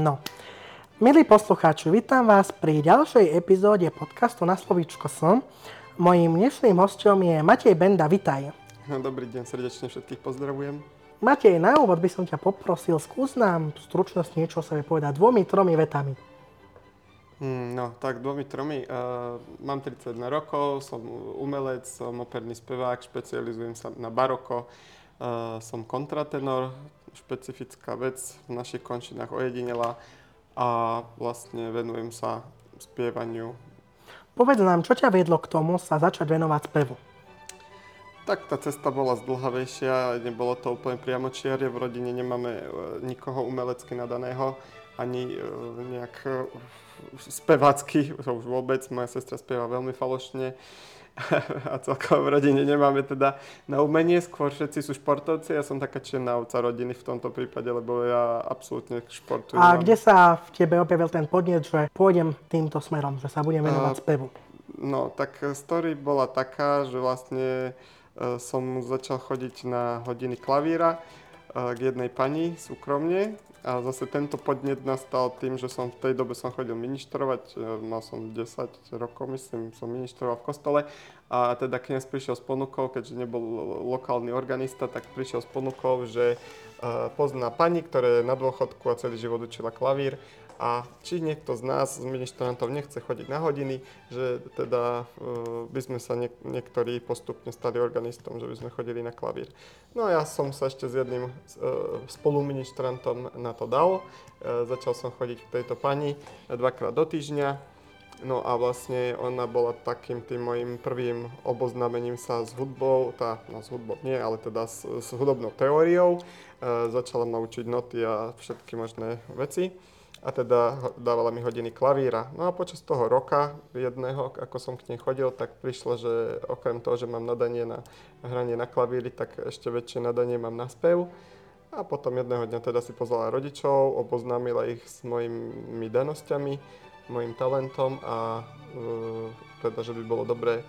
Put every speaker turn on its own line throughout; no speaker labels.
No, milí poslucháči, vítam vás pri ďalšej epizóde podcastu Na slovíčko som. Mojím dnešným hostom je Matej Benda, vitaj.
No, dobrý deň, srdečne všetkých pozdravujem.
Matej, na úvod by som ťa poprosil, skús nám v stručnosti niečo sebe povedať dvomi, tromi vetami.
Hmm, no, tak dvomi, tromi. Uh, mám 31 rokov, som umelec, som operný spevák, špecializujem sa na baroko, uh, som kontratenor, špecifická vec v našich končinách ojedinela a vlastne venujem sa spievaniu.
Povedz nám, čo ťa viedlo k tomu sa začať venovať spevu?
Tak tá cesta bola zdlhavejšia, nebolo to úplne priamočiarie, v rodine nemáme e, nikoho umelecky nadaného, ani e, nejak e, spevácky, to už vôbec, moja sestra spieva veľmi falošne a celkovo v rodine nemáme teda na umenie, skôr všetci sú športovci, ja som taká čierna ovca rodiny v tomto prípade, lebo ja absolútne športujem.
A kde sa v tebe objavil ten podnet, že pôjdem týmto smerom, že sa budem venovať uh, spevu?
No, tak story bola taká, že vlastne uh, som začal chodiť na hodiny klavíra k jednej pani súkromne. A zase tento podnet nastal tým, že som v tej dobe som chodil ministrovať, e, mal som 10 rokov, myslím, som ministroval v kostole. A teda kniaz prišiel s ponukou, keďže nebol lokálny organista, tak prišiel s ponukou, že e, pozná pani, ktorá je na dôchodku a celý život učila klavír a či niekto z nás, z ministrantov, nechce chodiť na hodiny, že teda uh, by sme sa niek- niektorí postupne stali organistom, že by sme chodili na klavír. No a ja som sa ešte s jedným uh, spoluministrantom na to dal. Uh, začal som chodiť k tejto pani dvakrát do týždňa. No a vlastne ona bola takým tým mojim prvým oboznámením sa s hudbou, tá, no s hudbou nie, ale teda s, s hudobnou teóriou. E, začala ma učiť noty a všetky možné veci a teda dávala mi hodiny klavíra. No a počas toho roka jedného, ako som k nej chodil, tak prišlo, že okrem toho, že mám nadanie na hranie na klavíri, tak ešte väčšie nadanie mám na spev. A potom jedného dňa teda si pozvala rodičov, oboznámila ich s mojimi danosťami, mojim talentom a e, teda, že by bolo dobré e,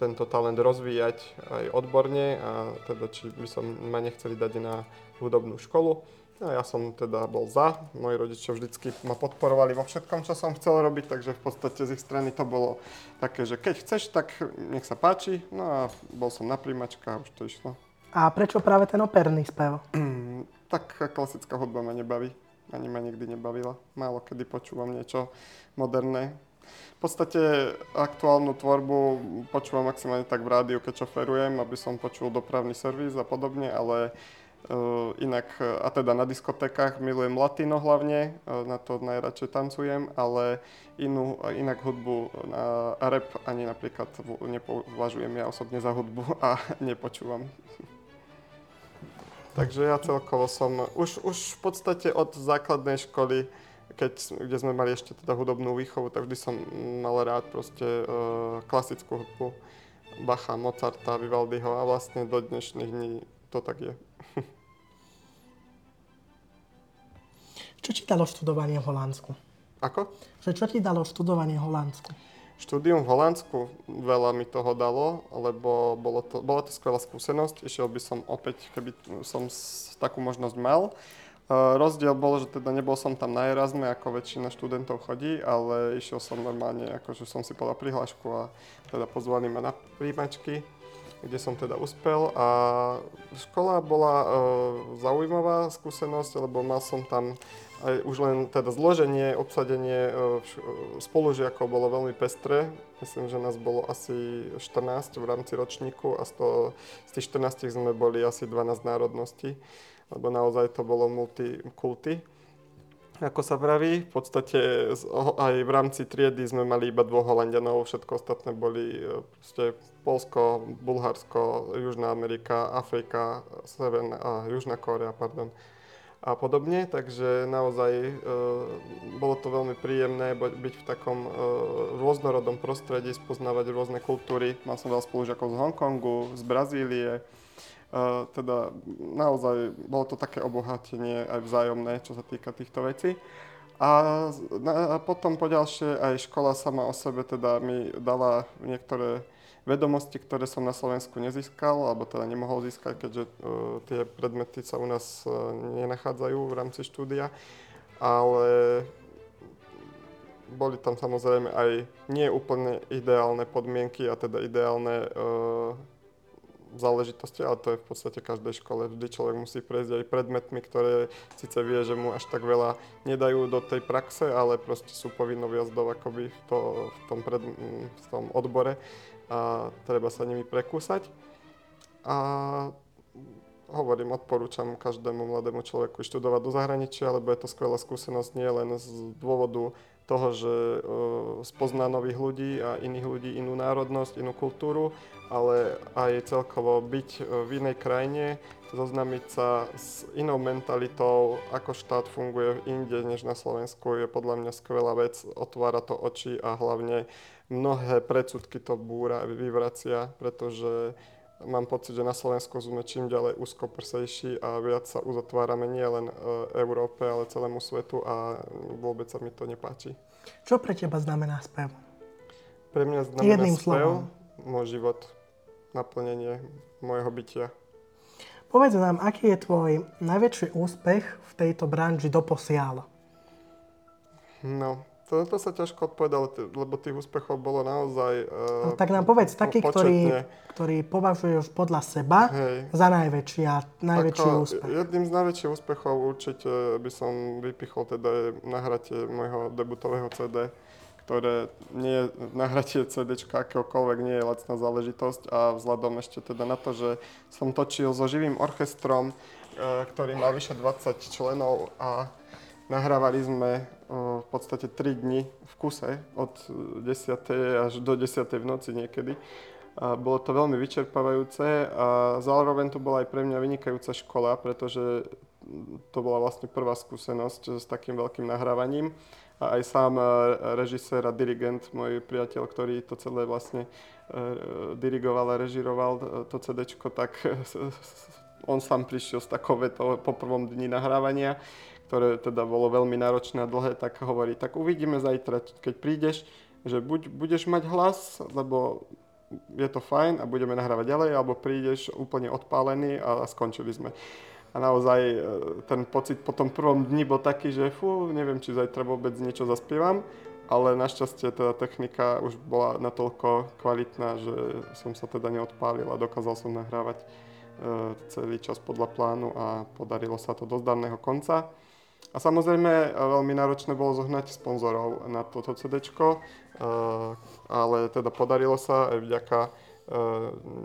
tento talent rozvíjať aj odborne a teda, či by som ma nechceli dať na hudobnú školu. No ja som teda bol za, moji rodičia vždycky ma podporovali vo všetkom, čo som chcel robiť, takže v podstate z ich strany to bolo také, že keď chceš, tak nech sa páči. No a bol som na príjmačka a už to išlo.
A prečo práve ten operný spev?
tak klasická hudba ma nebaví. Ani ma nikdy nebavila. Málo kedy počúvam niečo moderné. V podstate aktuálnu tvorbu počúvam maximálne tak v rádiu, keď šoferujem, aby som počul dopravný servis a podobne, ale inak, a teda na diskotékach milujem latino hlavne, uh, na to najradšej tancujem, ale inú, inak hudbu na rap ani napríklad nepovažujem ja osobne za hudbu a nepočúvam. Takže ja celkovo som už, už v podstate od základnej školy, keď, kde sme mali ešte teda hudobnú výchovu, tak vždy som mal rád proste uh, klasickú hudbu Bacha, Mozarta, Vivaldiho a vlastne do dnešných dní to tak je.
Čo ti dalo študovanie v Holandsku?
Ako?
Že čo ti dalo študovanie v Holandsku?
Štúdium v Holandsku veľa mi toho dalo, lebo bolo to, bola to skvelá skúsenosť. Išiel by som opäť, keby som takú možnosť mal. Uh, rozdiel bol, že teda nebol som tam na Erasme, ako väčšina študentov chodí, ale išiel som normálne, akože som si podal prihlášku a teda pozvali ma na príjmačky kde som teda uspel a škola bola e, zaujímavá skúsenosť, lebo mal som tam aj už len teda zloženie, obsadenie e, spolužiakov bolo veľmi pestré. Myslím, že nás bolo asi 14 v rámci ročníku a z, toho, z tých 14 sme boli asi 12 národností, lebo naozaj to bolo multikulty ako sa praví. V podstate aj v rámci triedy sme mali iba dvoch Holandianov, všetko ostatné boli e, proste Polsko, Bulharsko, Južná Amerika, Afrika, Severná, a Južná Kórea, pardon a podobne, takže naozaj e, bolo to veľmi príjemné byť v takom e, rôznorodom prostredí, spoznávať rôzne kultúry. Mal som veľa spolužiakov z Hongkongu, z Brazílie, teda naozaj bolo to také obohatenie aj vzájomné, čo sa týka týchto vecí. A, a potom poďalšie aj škola sama o sebe teda mi dala niektoré vedomosti, ktoré som na Slovensku nezískal, alebo teda nemohol získať, keďže uh, tie predmety sa u nás uh, nenachádzajú v rámci štúdia. ale boli tam samozrejme aj nie ideálne podmienky a teda ideálne uh, záležitosti, ale to je v podstate každej škole. Vždy človek musí prejsť aj predmetmi, ktoré síce vie, že mu až tak veľa nedajú do tej praxe, ale proste sú povinnou jazdou akoby v, to, v, tom, pred, v tom odbore a treba sa nimi prekúsať. A hovorím, odporúčam každému mladému človeku študovať do zahraničia, lebo je to skvelá skúsenosť nie len z dôvodu toho, že uh, spozná nových ľudí a iných ľudí, inú národnosť, inú kultúru, ale aj celkovo byť e, v inej krajine, zoznámiť sa s inou mentalitou, ako štát funguje inde než na Slovensku, je podľa mňa skvelá vec, otvára to oči a hlavne mnohé predsudky to búra, vyvracia, pretože mám pocit, že na Slovensku sme čím ďalej úzkoprsejší a viac sa uzatvárame nielen e, Európe, ale celému svetu a vôbec sa mi to nepáči.
Čo pre teba znamená spev?
Pre mňa znamená
Jedným
spev,
slovom.
môj život, naplnenie môjho bytia.
Povedz nám, aký je tvoj najväčší úspech v tejto branži doposiaľ?
No, to, to sa ťažko odpovedalo, lebo tých úspechov bolo naozaj...
No,
Uh,
tak nám povedz, taký, ktorý, ktorý považuješ podľa seba
Hej.
za najväčší a najväčší
Ako
úspech.
Jedným z najväčších úspechov určite by som vypichol teda je nahratie môjho debutového CD, ktoré nie je nahratie CD akéhokoľvek nie je lacná záležitosť a vzhľadom ešte teda na to, že som točil so živým orchestrom, e, ktorý mal vyše 20 členov a nahrávali sme v podstate 3 dni v kuse od 10. až do 10. v noci niekedy. A bolo to veľmi vyčerpávajúce a zároveň to bola aj pre mňa vynikajúca škola, pretože to bola vlastne prvá skúsenosť s takým veľkým nahrávaním. A aj sám e, režisér a dirigent, môj priateľ, ktorý to celé vlastne e, dirigoval a režiroval e, to CD, tak on sám prišiel s takou vetou po prvom dni nahrávania, ktoré teda bolo veľmi náročné a dlhé, tak hovorí, tak uvidíme zajtra, keď prídeš, že buď budeš mať hlas, lebo je to fajn a budeme nahrávať ďalej, alebo prídeš úplne odpálený a skončili sme. A naozaj e, ten pocit po tom prvom dni bol taký, že fú, neviem, či zajtra vôbec niečo zaspievam, ale našťastie teda technika už bola natoľko kvalitná, že som sa teda neodpálil a dokázal som nahrávať e, celý čas podľa plánu a podarilo sa to do zdarného konca. A samozrejme e, veľmi náročné bolo zohnať sponzorov na toto CD, ale teda podarilo sa aj vďaka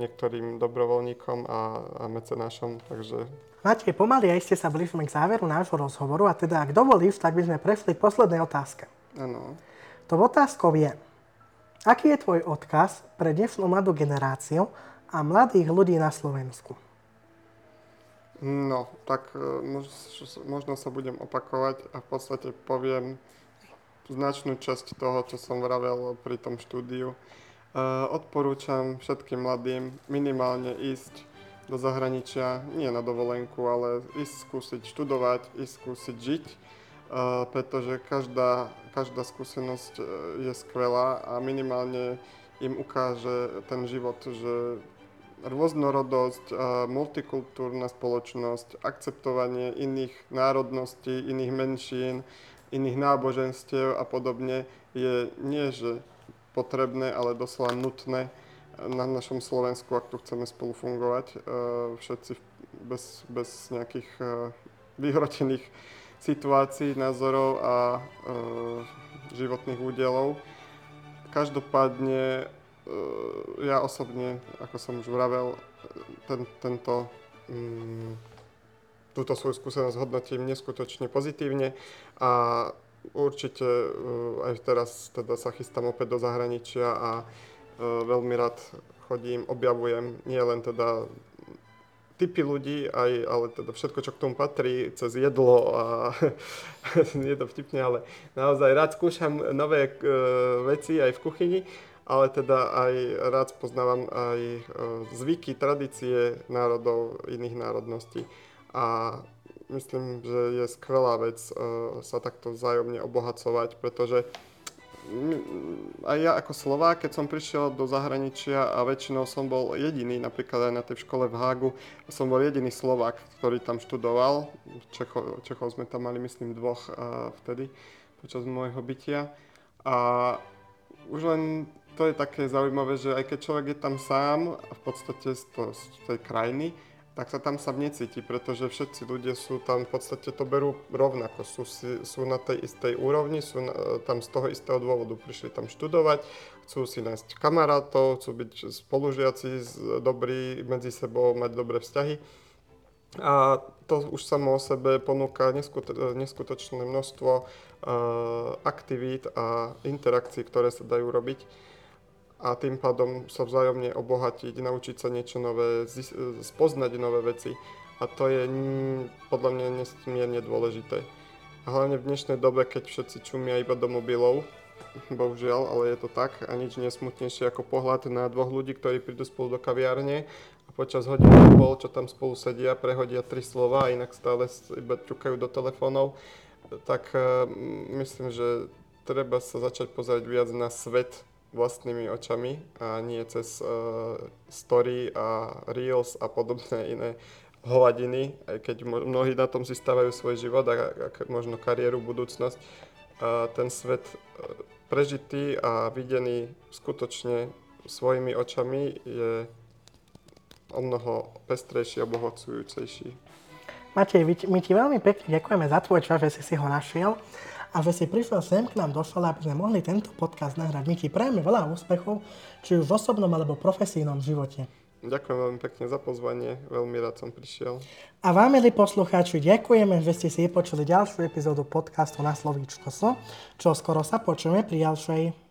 niektorým dobrovoľníkom a, a mecenášom, takže
Matej, pomaly aj ste sa blížime k záveru nášho rozhovoru a teda, ak dovolíš, tak by sme prešli k poslednej otázke.
áno.
To otázkou je, aký je tvoj odkaz pre dnešnú mladú generáciu a mladých ľudí na Slovensku?
No, tak e, mož- možno sa budem opakovať a v podstate poviem značnú časť toho, čo som vravel pri tom štúdiu. E, odporúčam všetkým mladým minimálne ísť do zahraničia, nie na dovolenku, ale ísť skúsiť študovať, ísť skúsiť žiť, e, pretože každá, každá skúsenosť je skvelá a minimálne im ukáže ten život, že rôznorodosť, multikultúrna spoločnosť, akceptovanie iných národností, iných menšín, iných náboženstiev a podobne je nie že potrebné, ale doslova nutné na našom Slovensku, ak tu chceme spolu fungovať, e, všetci bez, bez nejakých e, vyhrotených situácií, názorov a e, životných údelov. Každopádne ja osobne, ako som už vravel, ten, tento, mm, túto svoju skúsenosť hodnotím neskutočne pozitívne a určite aj teraz teda sa chystám opäť do zahraničia a veľmi rád chodím, objavujem nie len teda typy ľudí, aj, ale teda všetko, čo k tomu patrí, cez jedlo a je to vtipne, ale naozaj rád skúšam nové uh, veci aj v kuchyni, ale teda aj rád spoznávam aj uh, zvyky, tradície národov, iných národností a myslím, že je skvelá vec uh, sa takto vzájomne obohacovať, pretože aj ja ako Slovák, keď som prišiel do zahraničia a väčšinou som bol jediný, napríklad aj na tej škole v Hágu, som bol jediný Slovák, ktorý tam študoval. Čecho, Čechov sme tam mali, myslím, dvoch uh, vtedy počas môjho bytia. A už len to je také zaujímavé, že aj keď človek je tam sám, v podstate z, to, z tej krajiny, tak sa tam sám necíti, pretože všetci ľudia sú tam, v podstate to berú rovnako, sú, sú na tej istej úrovni, sú na, tam z toho istého dôvodu, prišli tam študovať, chcú si nájsť kamarátov, chcú byť spolužiaci dobrí medzi sebou, mať dobré vzťahy. A to už samo o sebe ponúka neskutočné množstvo uh, aktivít a interakcií, ktoré sa dajú robiť a tým pádom sa vzájomne obohatiť, naučiť sa niečo nové, spoznať nové veci. A to je podľa mňa nesmierne dôležité. A hlavne v dnešnej dobe, keď všetci čumia iba do mobilov, bohužiaľ, ale je to tak a nič nesmutnejšie ako pohľad na dvoch ľudí, ktorí prídu spolu do kaviárne a počas hodiny a pol, čo tam spolu sedia, prehodia tri slova a inak stále iba ťukajú do telefónov, tak uh, myslím, že treba sa začať pozerať viac na svet vlastnými očami a nie cez uh, story a reels a podobné iné hovadiny, aj keď mnohí na tom si stávajú svoj život a, a možno kariéru, budúcnosť. A ten svet e, prežitý a videný skutočne svojimi očami je o mnoho pestrejší a obohacujúcejší.
Matej, my ti veľmi pekne ďakujeme za tvoj čas, že si si ho našiel a že si prišiel sem k nám do školy, aby sme mohli tento podcast nahrať. My ti prajeme veľa úspechov, či už v osobnom alebo profesijnom živote.
Ďakujem veľmi pekne za pozvanie, veľmi rád som prišiel.
A vám, milí poslucháči, ďakujeme, že ste si počuli ďalšiu epizódu podcastu na slovíčko so, čo skoro sa počujeme pri ďalšej.